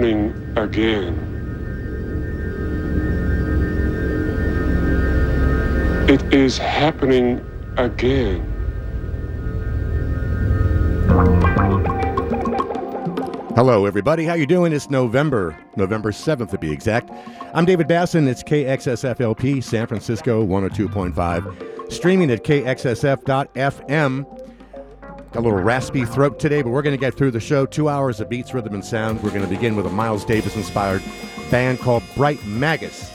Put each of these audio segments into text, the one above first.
happening again. It is happening again. Hello, everybody. How you doing? It's November, November 7th to be exact. I'm David Basson. It's KXSFLP, San Francisco 102.5, streaming at kxsf.fm. Got a little raspy throat today, but we're going to get through the show. Two hours of beats, rhythm, and sound. We're going to begin with a Miles Davis inspired band called Bright Magus.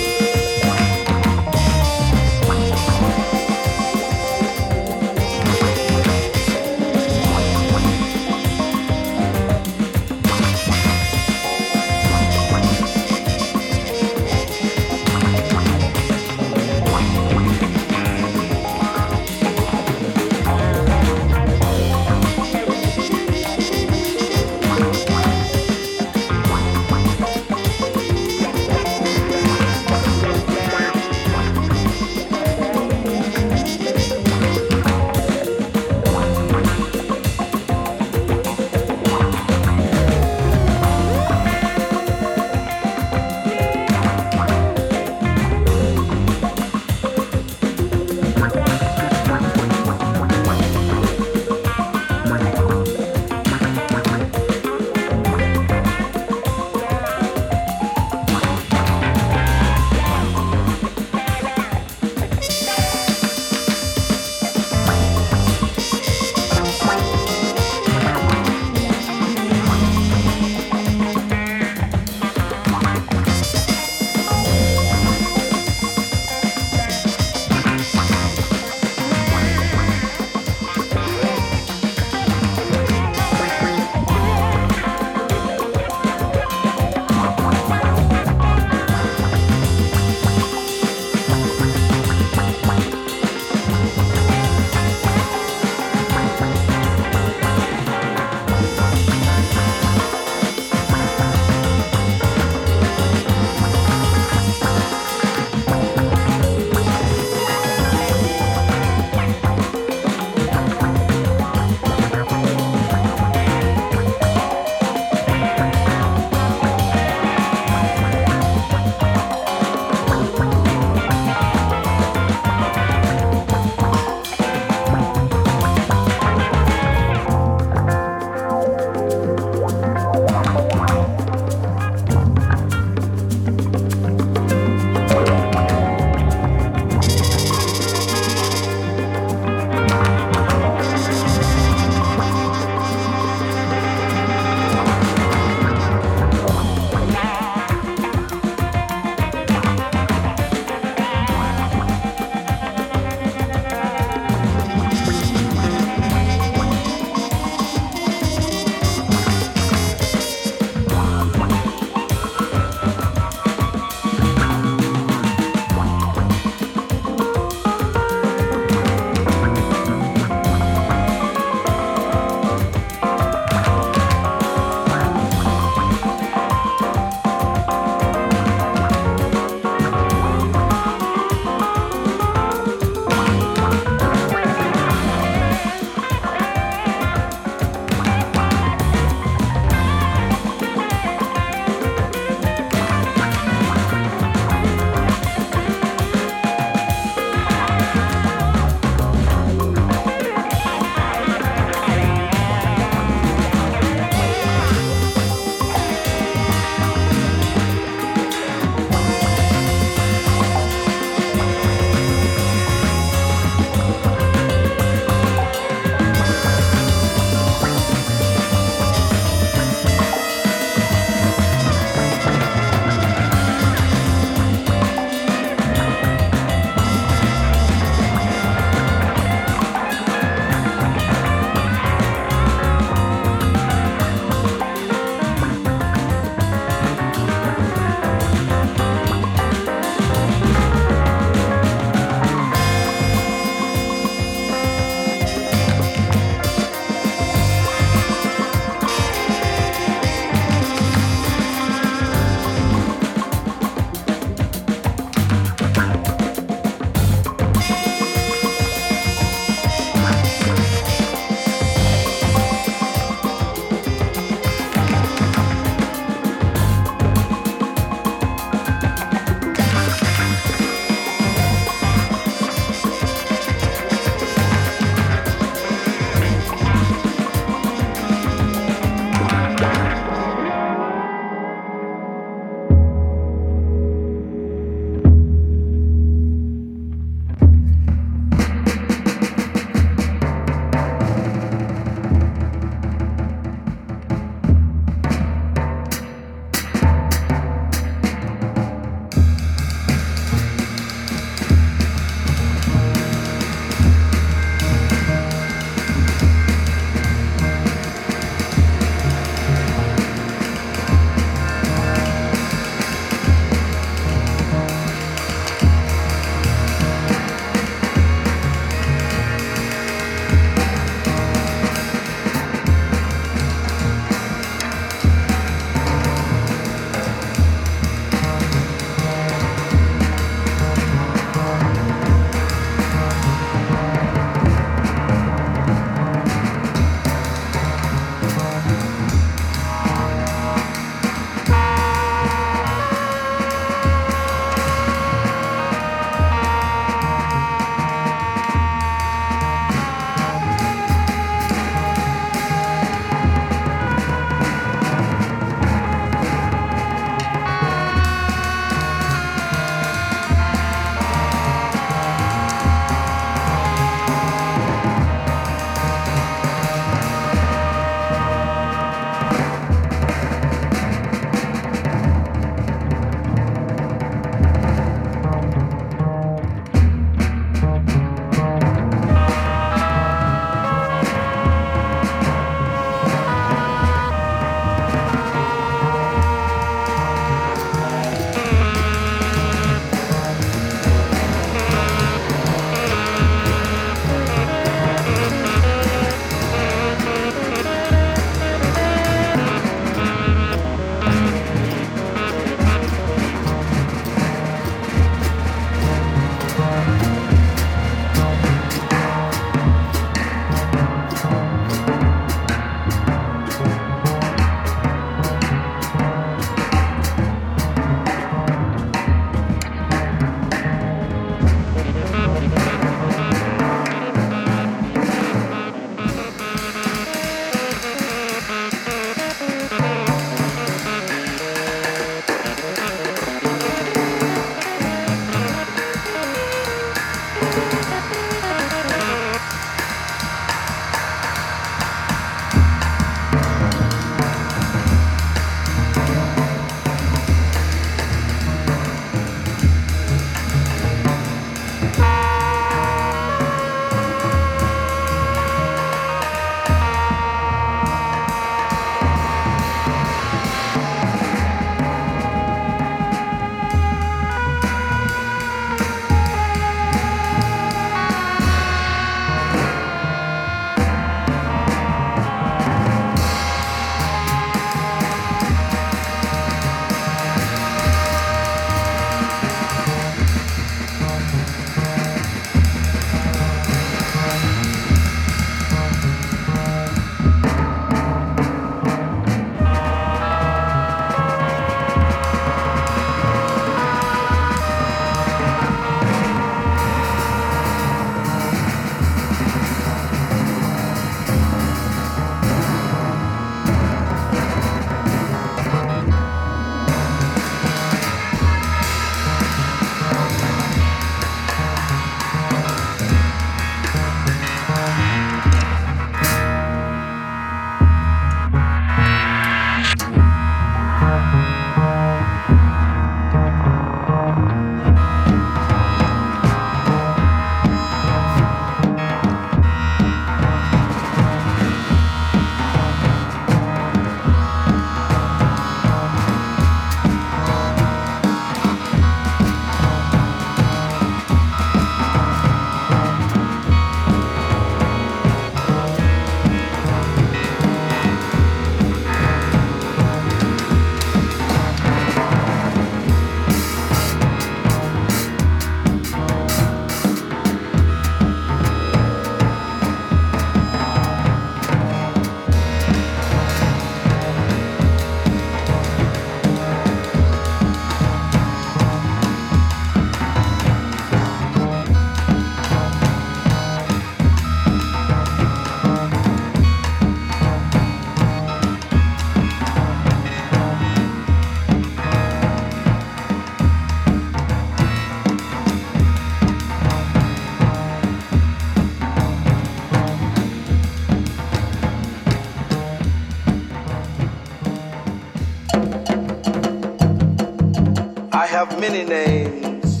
Many names,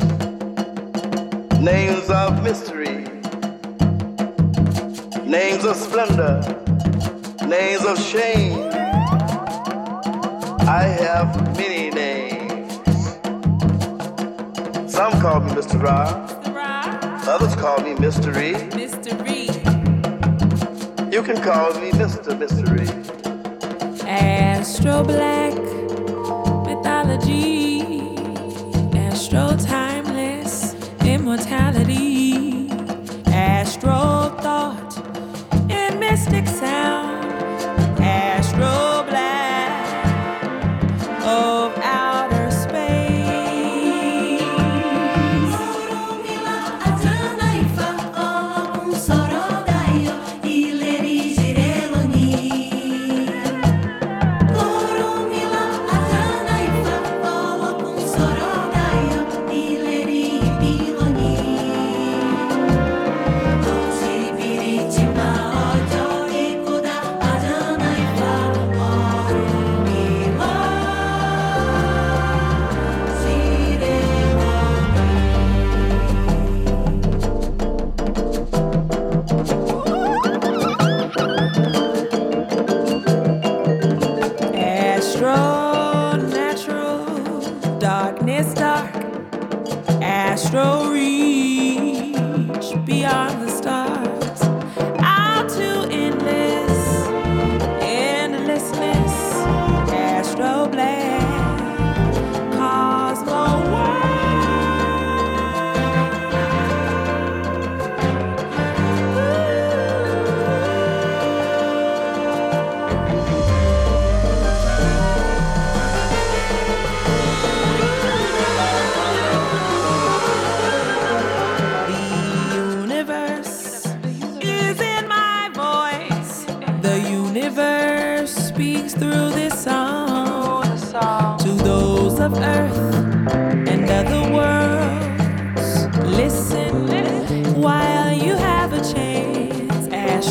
names of mystery, names of splendor, names of shame. I have many names. Some call me Mr. Ra. Others call me Mystery. Mystery. You can call me Mr. Mystery. Astro Black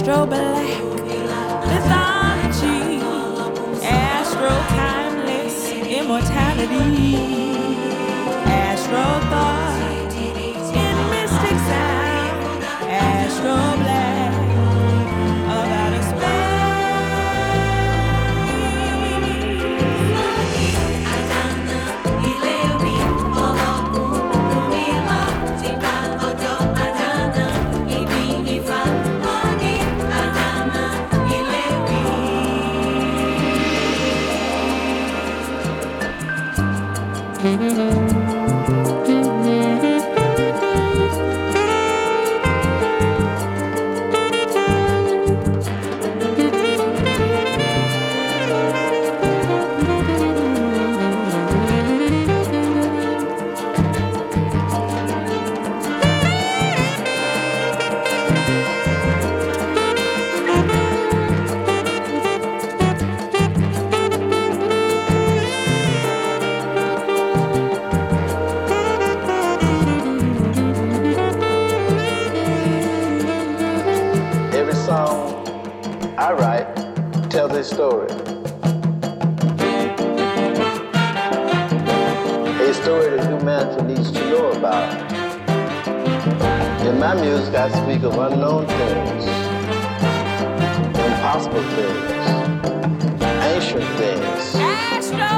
Astro mythology, immortality, Mm-hmm. Speak of unknown things, impossible things, ancient things. Astro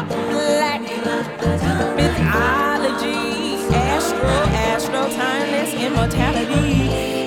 mythology, Astro, Astro timeless immortality,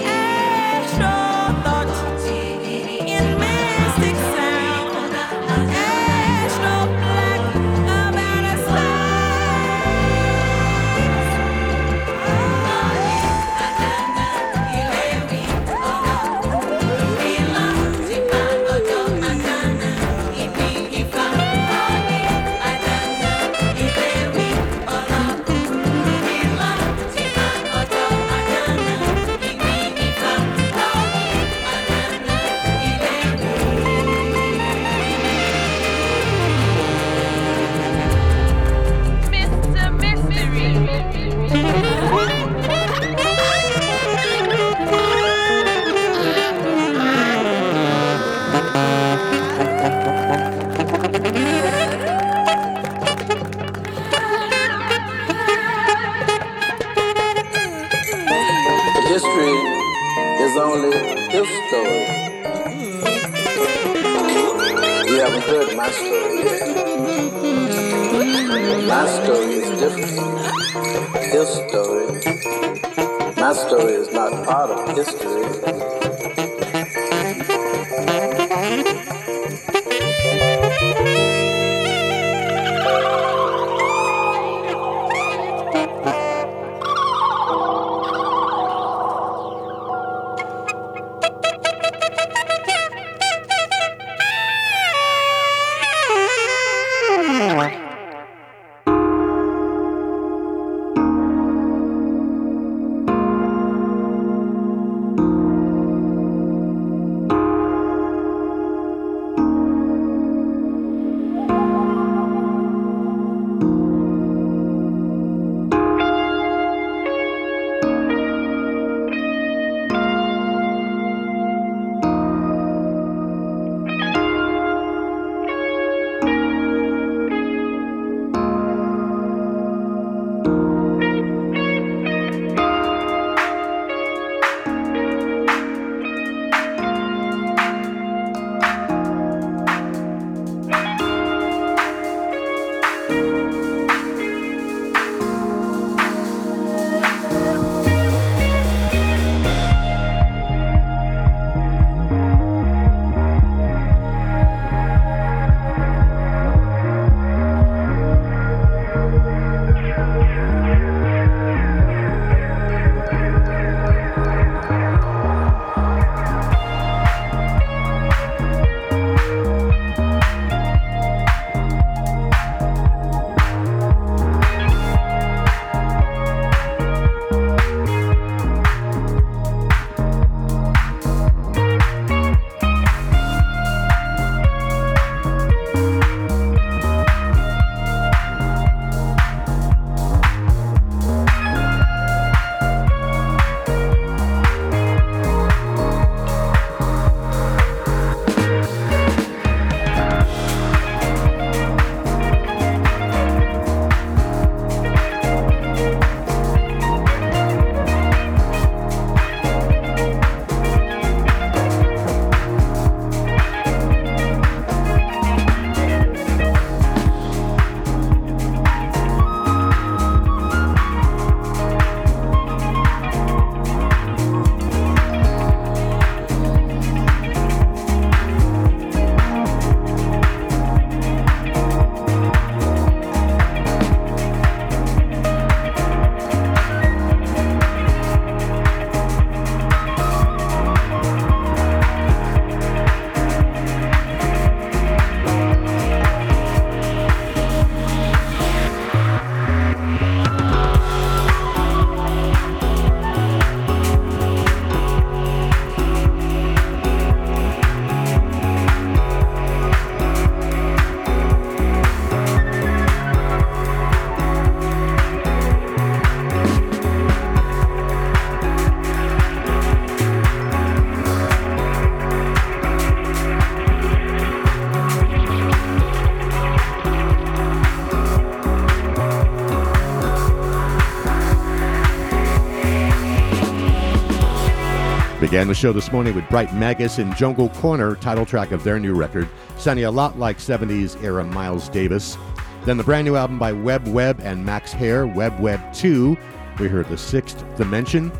Began the show this morning with Bright Magus and Jungle Corner, title track of their new record, sounding a lot like 70s era Miles Davis. Then the brand new album by Web Web and Max Herre, Web Web 2. We heard The Sixth Dimension.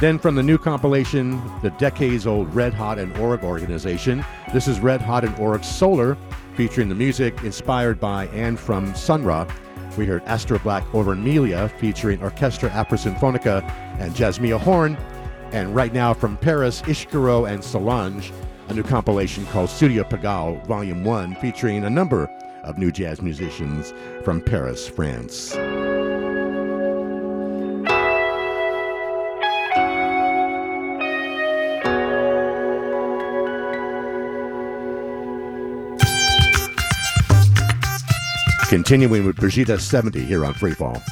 Then from the new compilation, the decades old Red Hot and Org organization, this is Red Hot and Org Solar, featuring the music inspired by and from Sun Ra. We heard Astro Black Orunmilá, featuring Orchestra Afrosinfonica and Jazzmeia Horn. And right now from Paris, Ishkero and Solange, a new compilation called Studio Pigalle Volume 1, featuring a number of new jazz musicians from Paris, France. Continuing with Bixiga 70 here on Freefall.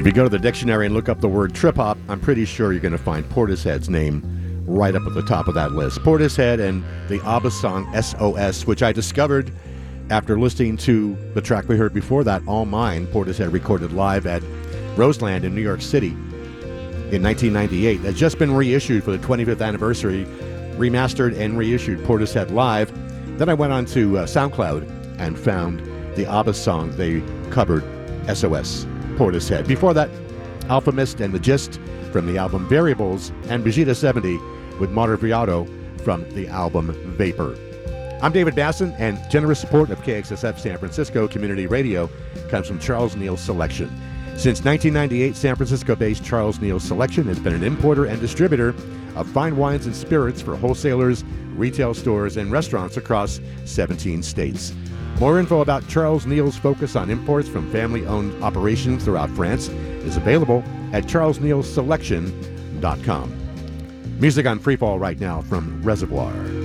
If you go to the dictionary and look up the word trip hop, I'm pretty sure you're going to find Portishead's name right up at the top of that list. Portishead and the ABBA song SOS, which I discovered after listening to the track we heard before that, All Mine, Portishead recorded live at Roseland in New York City in 1998. It's just been reissued for the 25th anniversary, remastered and reissued Portishead live. Then I went on to uh, SoundCloud and found the ABBA song they covered, SOS, Portishead. Before that, Alfa Mist and the Gist from the album Variables, and Bixiga 70 with Mar Virado from the album Vapor. I'm David Basson, and generous support of KXSF San Francisco Community Radio comes from Charles Neal Selection. Since 1998, San Francisco based Charles Neal Selection has been an importer and distributor of fine wines and spirits for wholesalers, retail stores, and restaurants across 17 states. More info about Charles Neal's focus on imports from family owned operations throughout France is available at charlesnealselection.com. Music on freefall right now from Resavoir.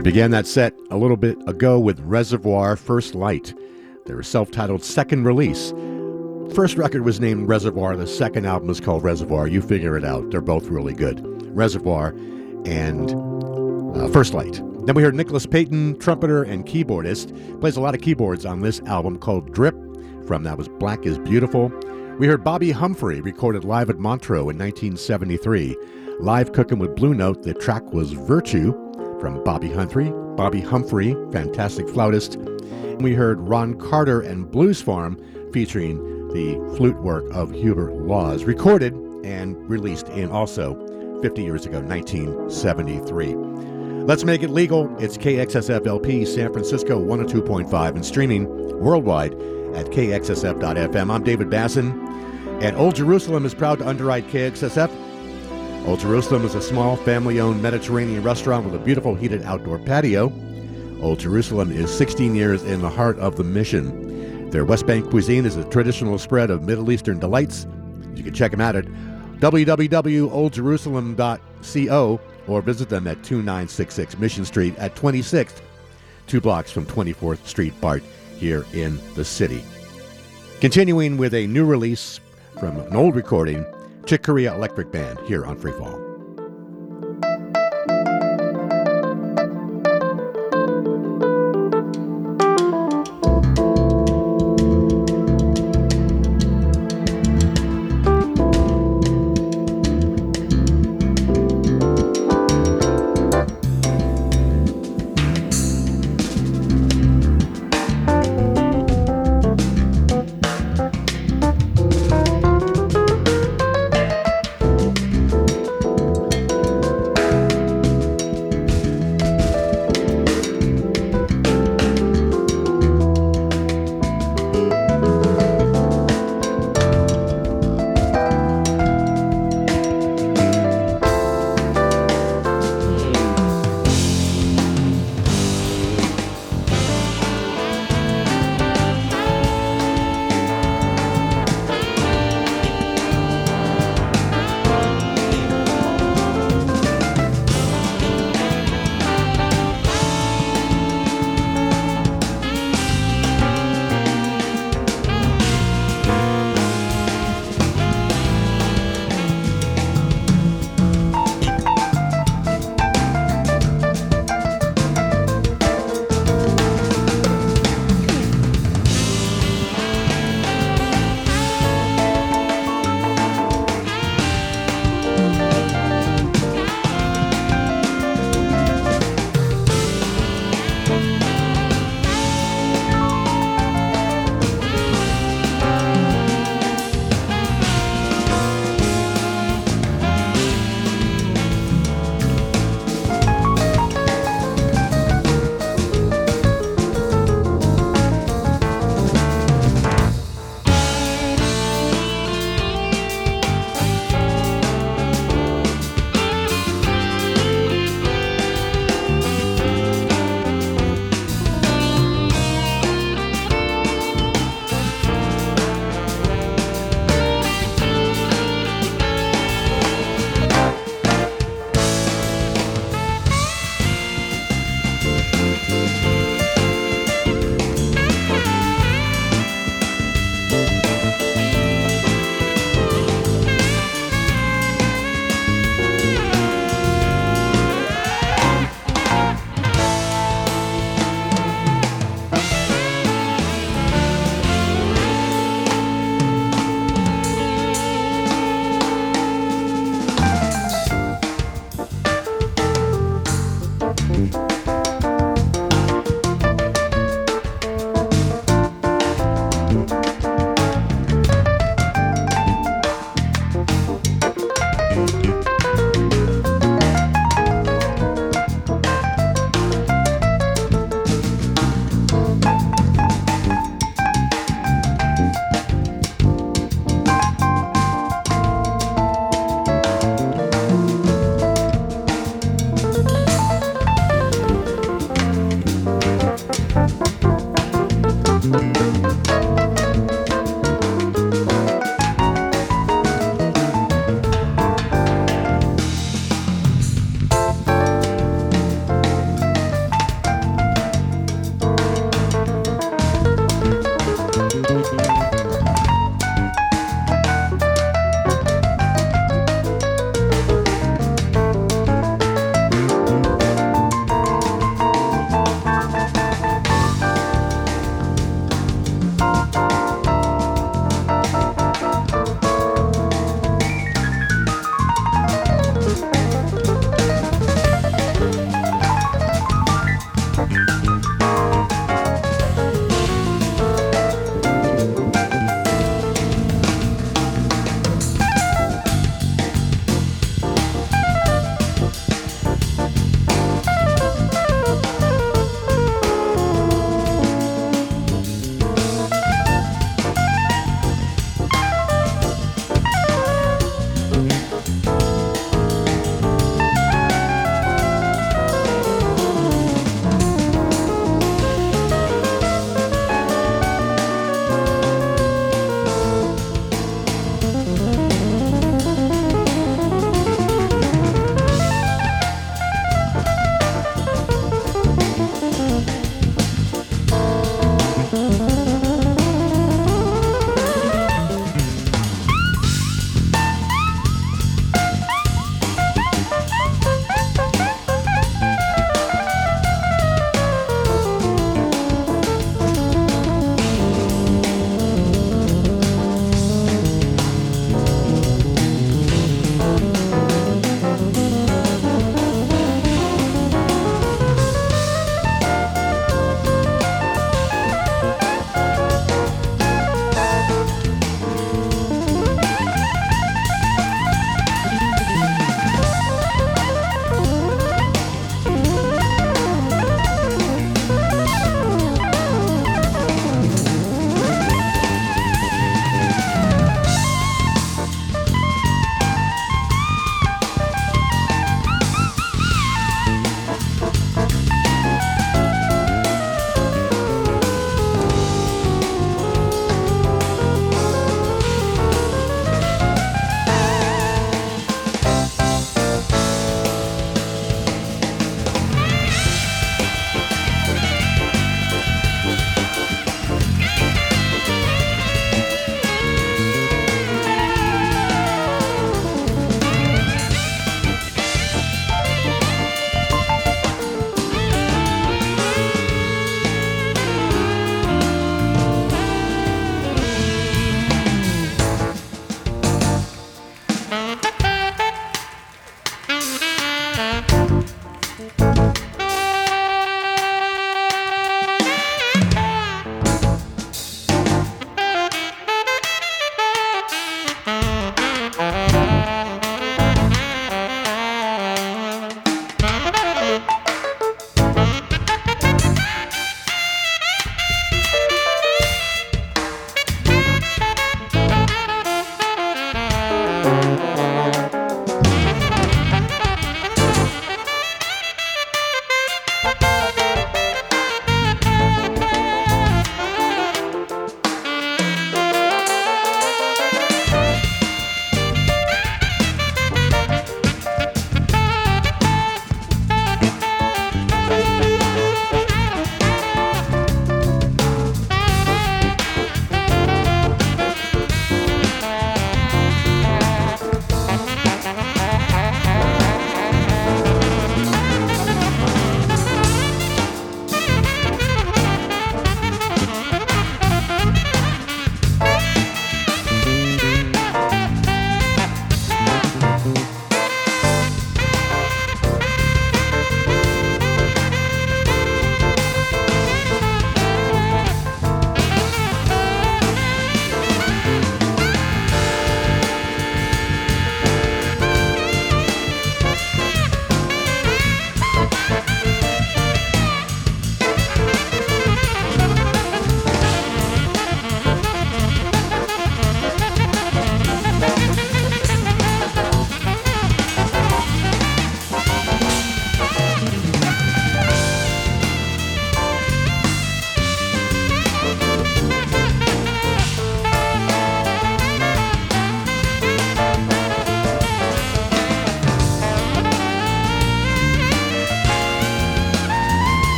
I began that set a little bit ago with Resavoir First Light, their self titled second release. First record was named Resavoir, the second album is called Resavoir. You figure it out, they're both really good. Resavoir and uh, First Light. Then we heard Nicholas Payton, trumpeter and keyboardist, plays a lot of keyboards on this album called Drip. From that was Black is Beautiful. We heard Bobbi Humphrey, recorded live at Montreux in 1973. Live cooking with Blue Note, the track was Virtue Bobbi Humphrey. Bobbi Humphrey, fantastic flautist. We heard Ron Carter and Blues Farm featuring the flute work of Hubert Laws, recorded and released in also 50 years ago, 1973. Let's make it legal. It's KXSFLP San Francisco 102.5 and streaming worldwide at KXSF.FM. I'm David Basson, and Old Jerusalem is proud to underwrite KXSF. Old Jerusalem is a small family owned Mediterranean restaurant with a beautiful heated outdoor patio. Old Jerusalem is 16 years in the heart of the mission. Their West Bank cuisine is a traditional spread of Middle Eastern delights. You can check them out at www.oldjerusalem.co or visit them at 2966 Mission Street at 26th, two blocks from 24th Street BART here in the city. Continuing with a new release from an old recording, Chick Corea Elektric Band here on Freefall.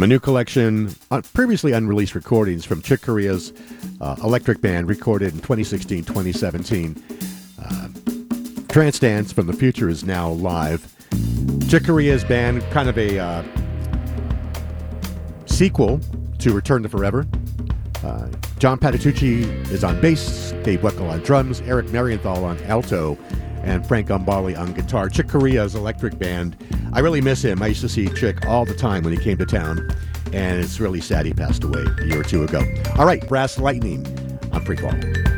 From a new collection, uh, previously unreleased recordings from Chick Corea's uh, Elektric Band, recorded in 2016 2017. Uh, Trance Dance from the Future is now live. Chick Corea's band, kind of a uh, sequel to Return to Forever. Uh, John Patitucci is on bass, Dave Weckl on drums, Eric Marienthal on alto, and Frank Gambale on guitar. Chick Corea's electric band. I really miss him. I used to see Chick all the time when he came to town, and it's really sad he passed away a year or two ago. All right, Brass Lightning. I'm a prequel.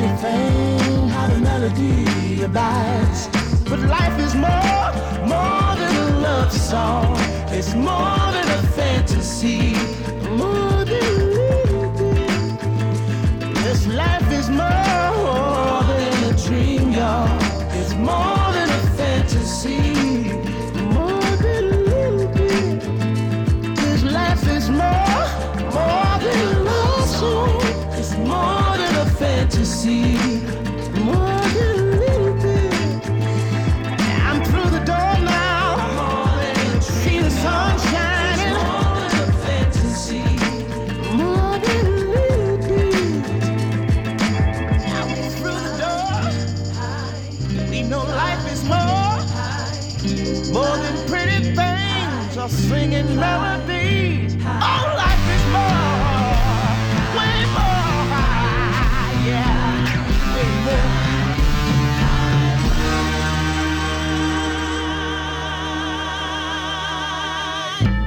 Such a pretty thing, how the melody abides. But life is more, more than a love song. It's more than a fantasy, more than a little bit. This life is more singing melodies. Oh, life is more, way more. Yeah, way more.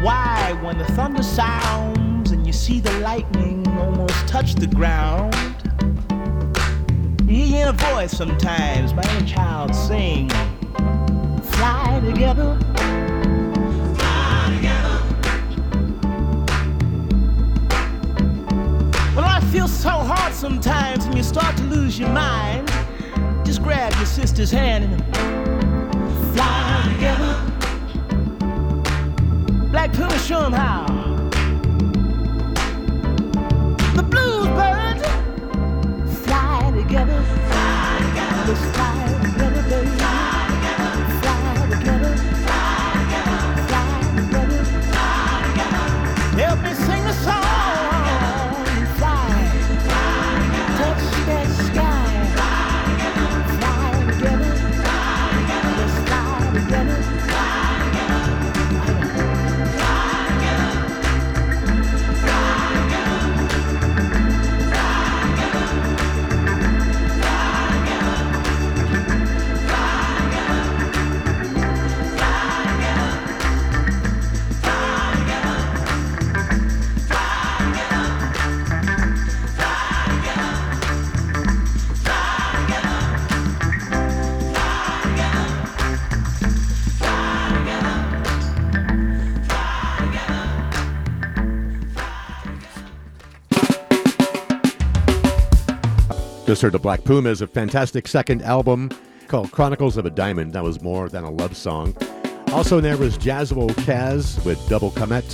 Why, when the thunder sounds and you see the lightning almost touch the ground, you hear a voice sometimes, my inner child sing, fly together. Sometimes and you start to lose your mind, just grab your sister's hand and fly together. Black Puma, show 'em how. Heard the Black Pumas, a fantastic second album called Chronicles of a Diamond. That was more than a love song. Also, there was Jasual Cazz with Double Comet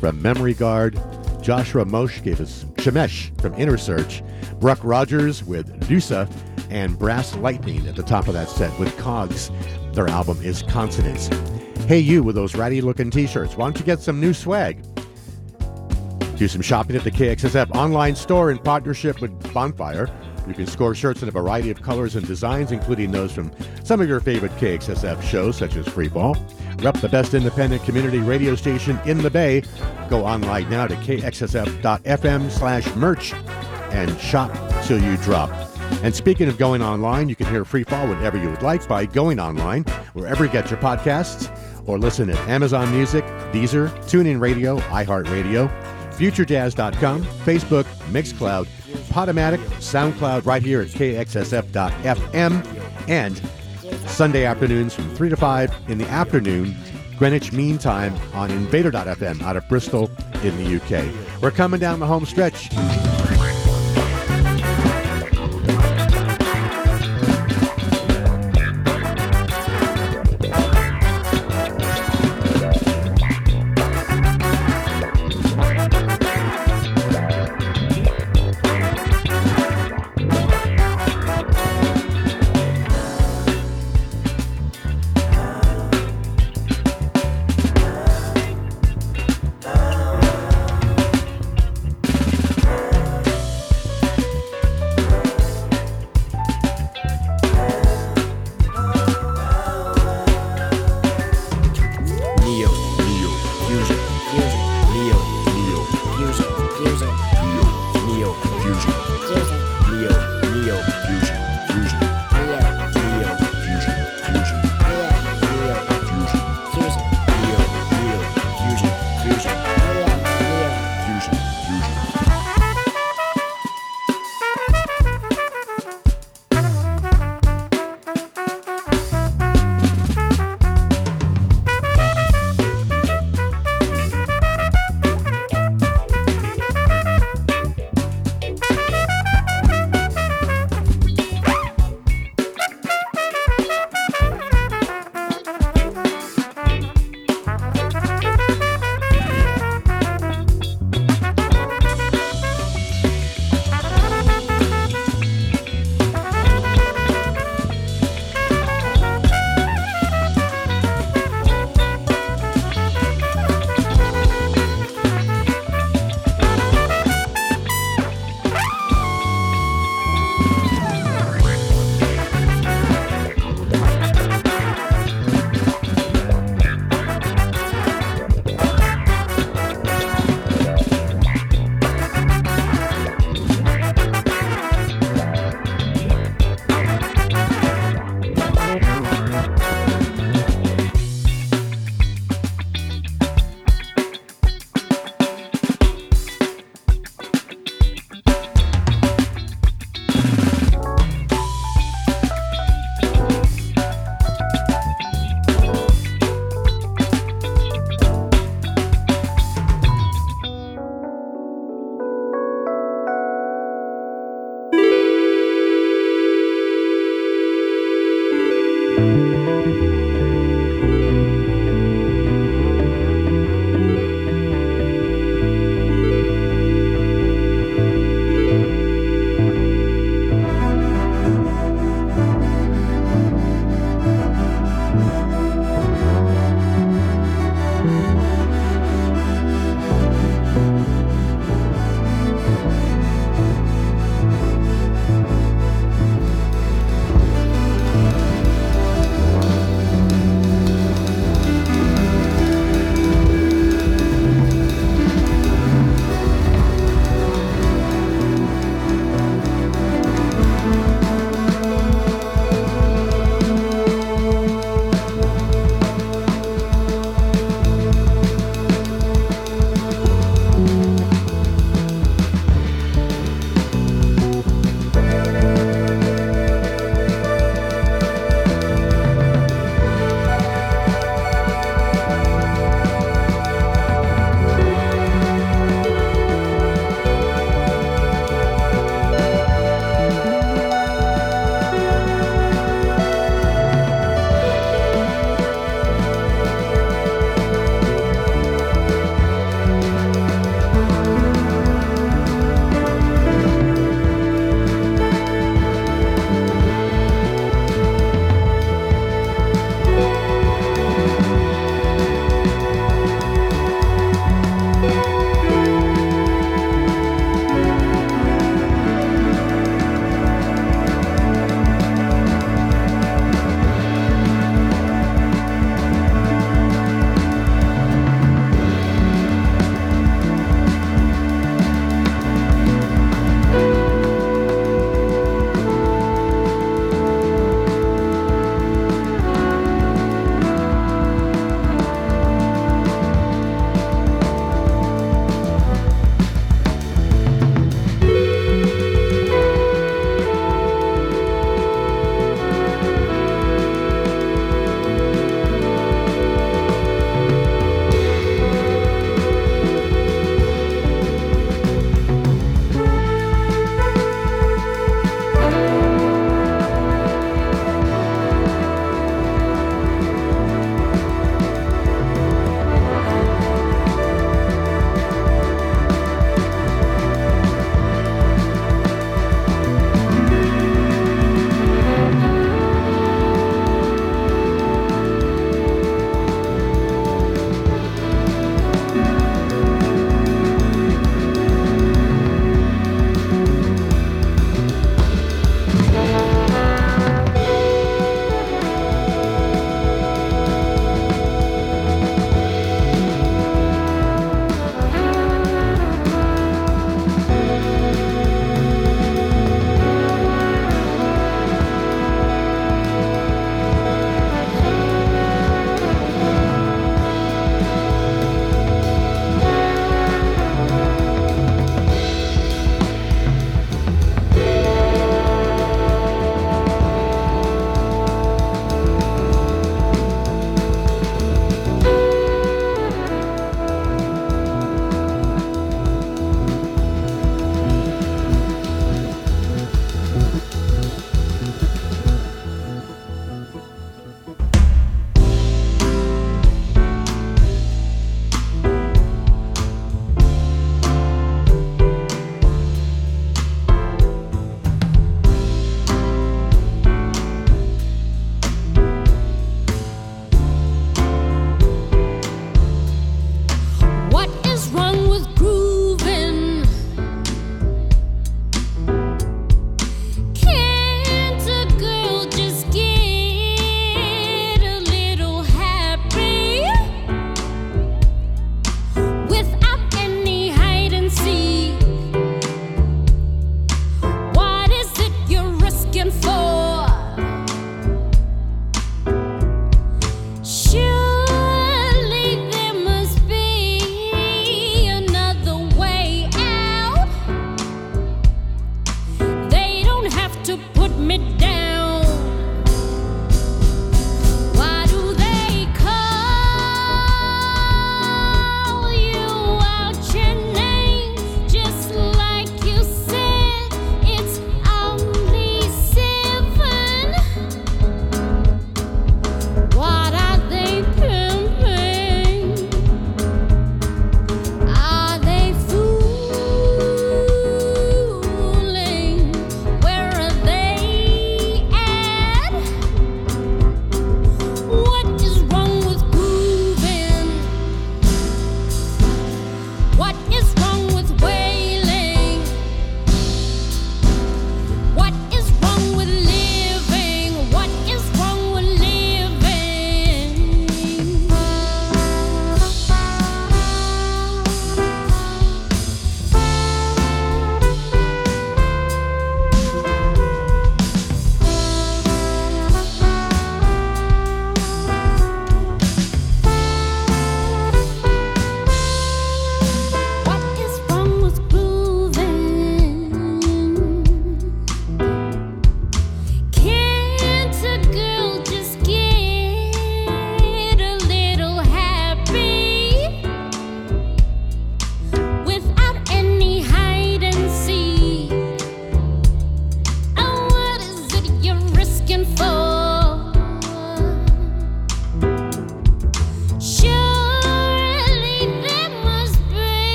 from Memory Guard. Joshua Moshe gave us Shemesh from Inner Search. Bruk Rogers with Deusa. And Brass Lightning at the top of that set with Cogs. Their album is Consonance. Hey, you with those ratty looking t shirts, why don't you get some new swag? Do some shopping at the KXSF online store in partnership with Bonfire. You can score shirts in a variety of colors and designs, including those from some of your favorite KXSF shows, such as Freefall. Rep the best independent community radio station in the Bay. Go online now to kxsf.fm slash merch and shop till you drop. And speaking of going online, you can hear Freefall whenever you would like by going online, wherever you get your podcasts, or listen at Amazon Music, Deezer, TuneIn Radio, iHeartRadio, FutureJazz.com, Facebook, Mixcloud, Podomatic, SoundCloud, right here at KXSF.FM, and Sunday afternoons from 3 to 5 in the afternoon, Greenwich Mean Time on Invader.fm out of Bristol in the UK. We're coming down the home stretch.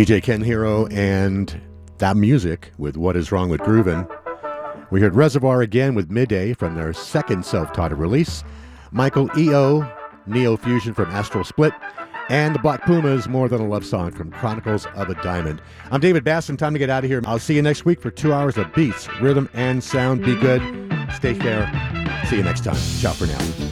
DJ Kenzhero and Tha_Muzik with What Is Wrong with Groovin'. We heard Resavoir again with Midday from their second self titled release, Michael E.O., Neo Fusion from Astral Split, and the Black Pumas, More Than a Love Song from Chronicles of a Diamond. I'm David Basson. Time to get out of here. I'll see you next week for two hours of beats, rhythm, and sound. Be good. Stay fair. See you next time. Ciao for now.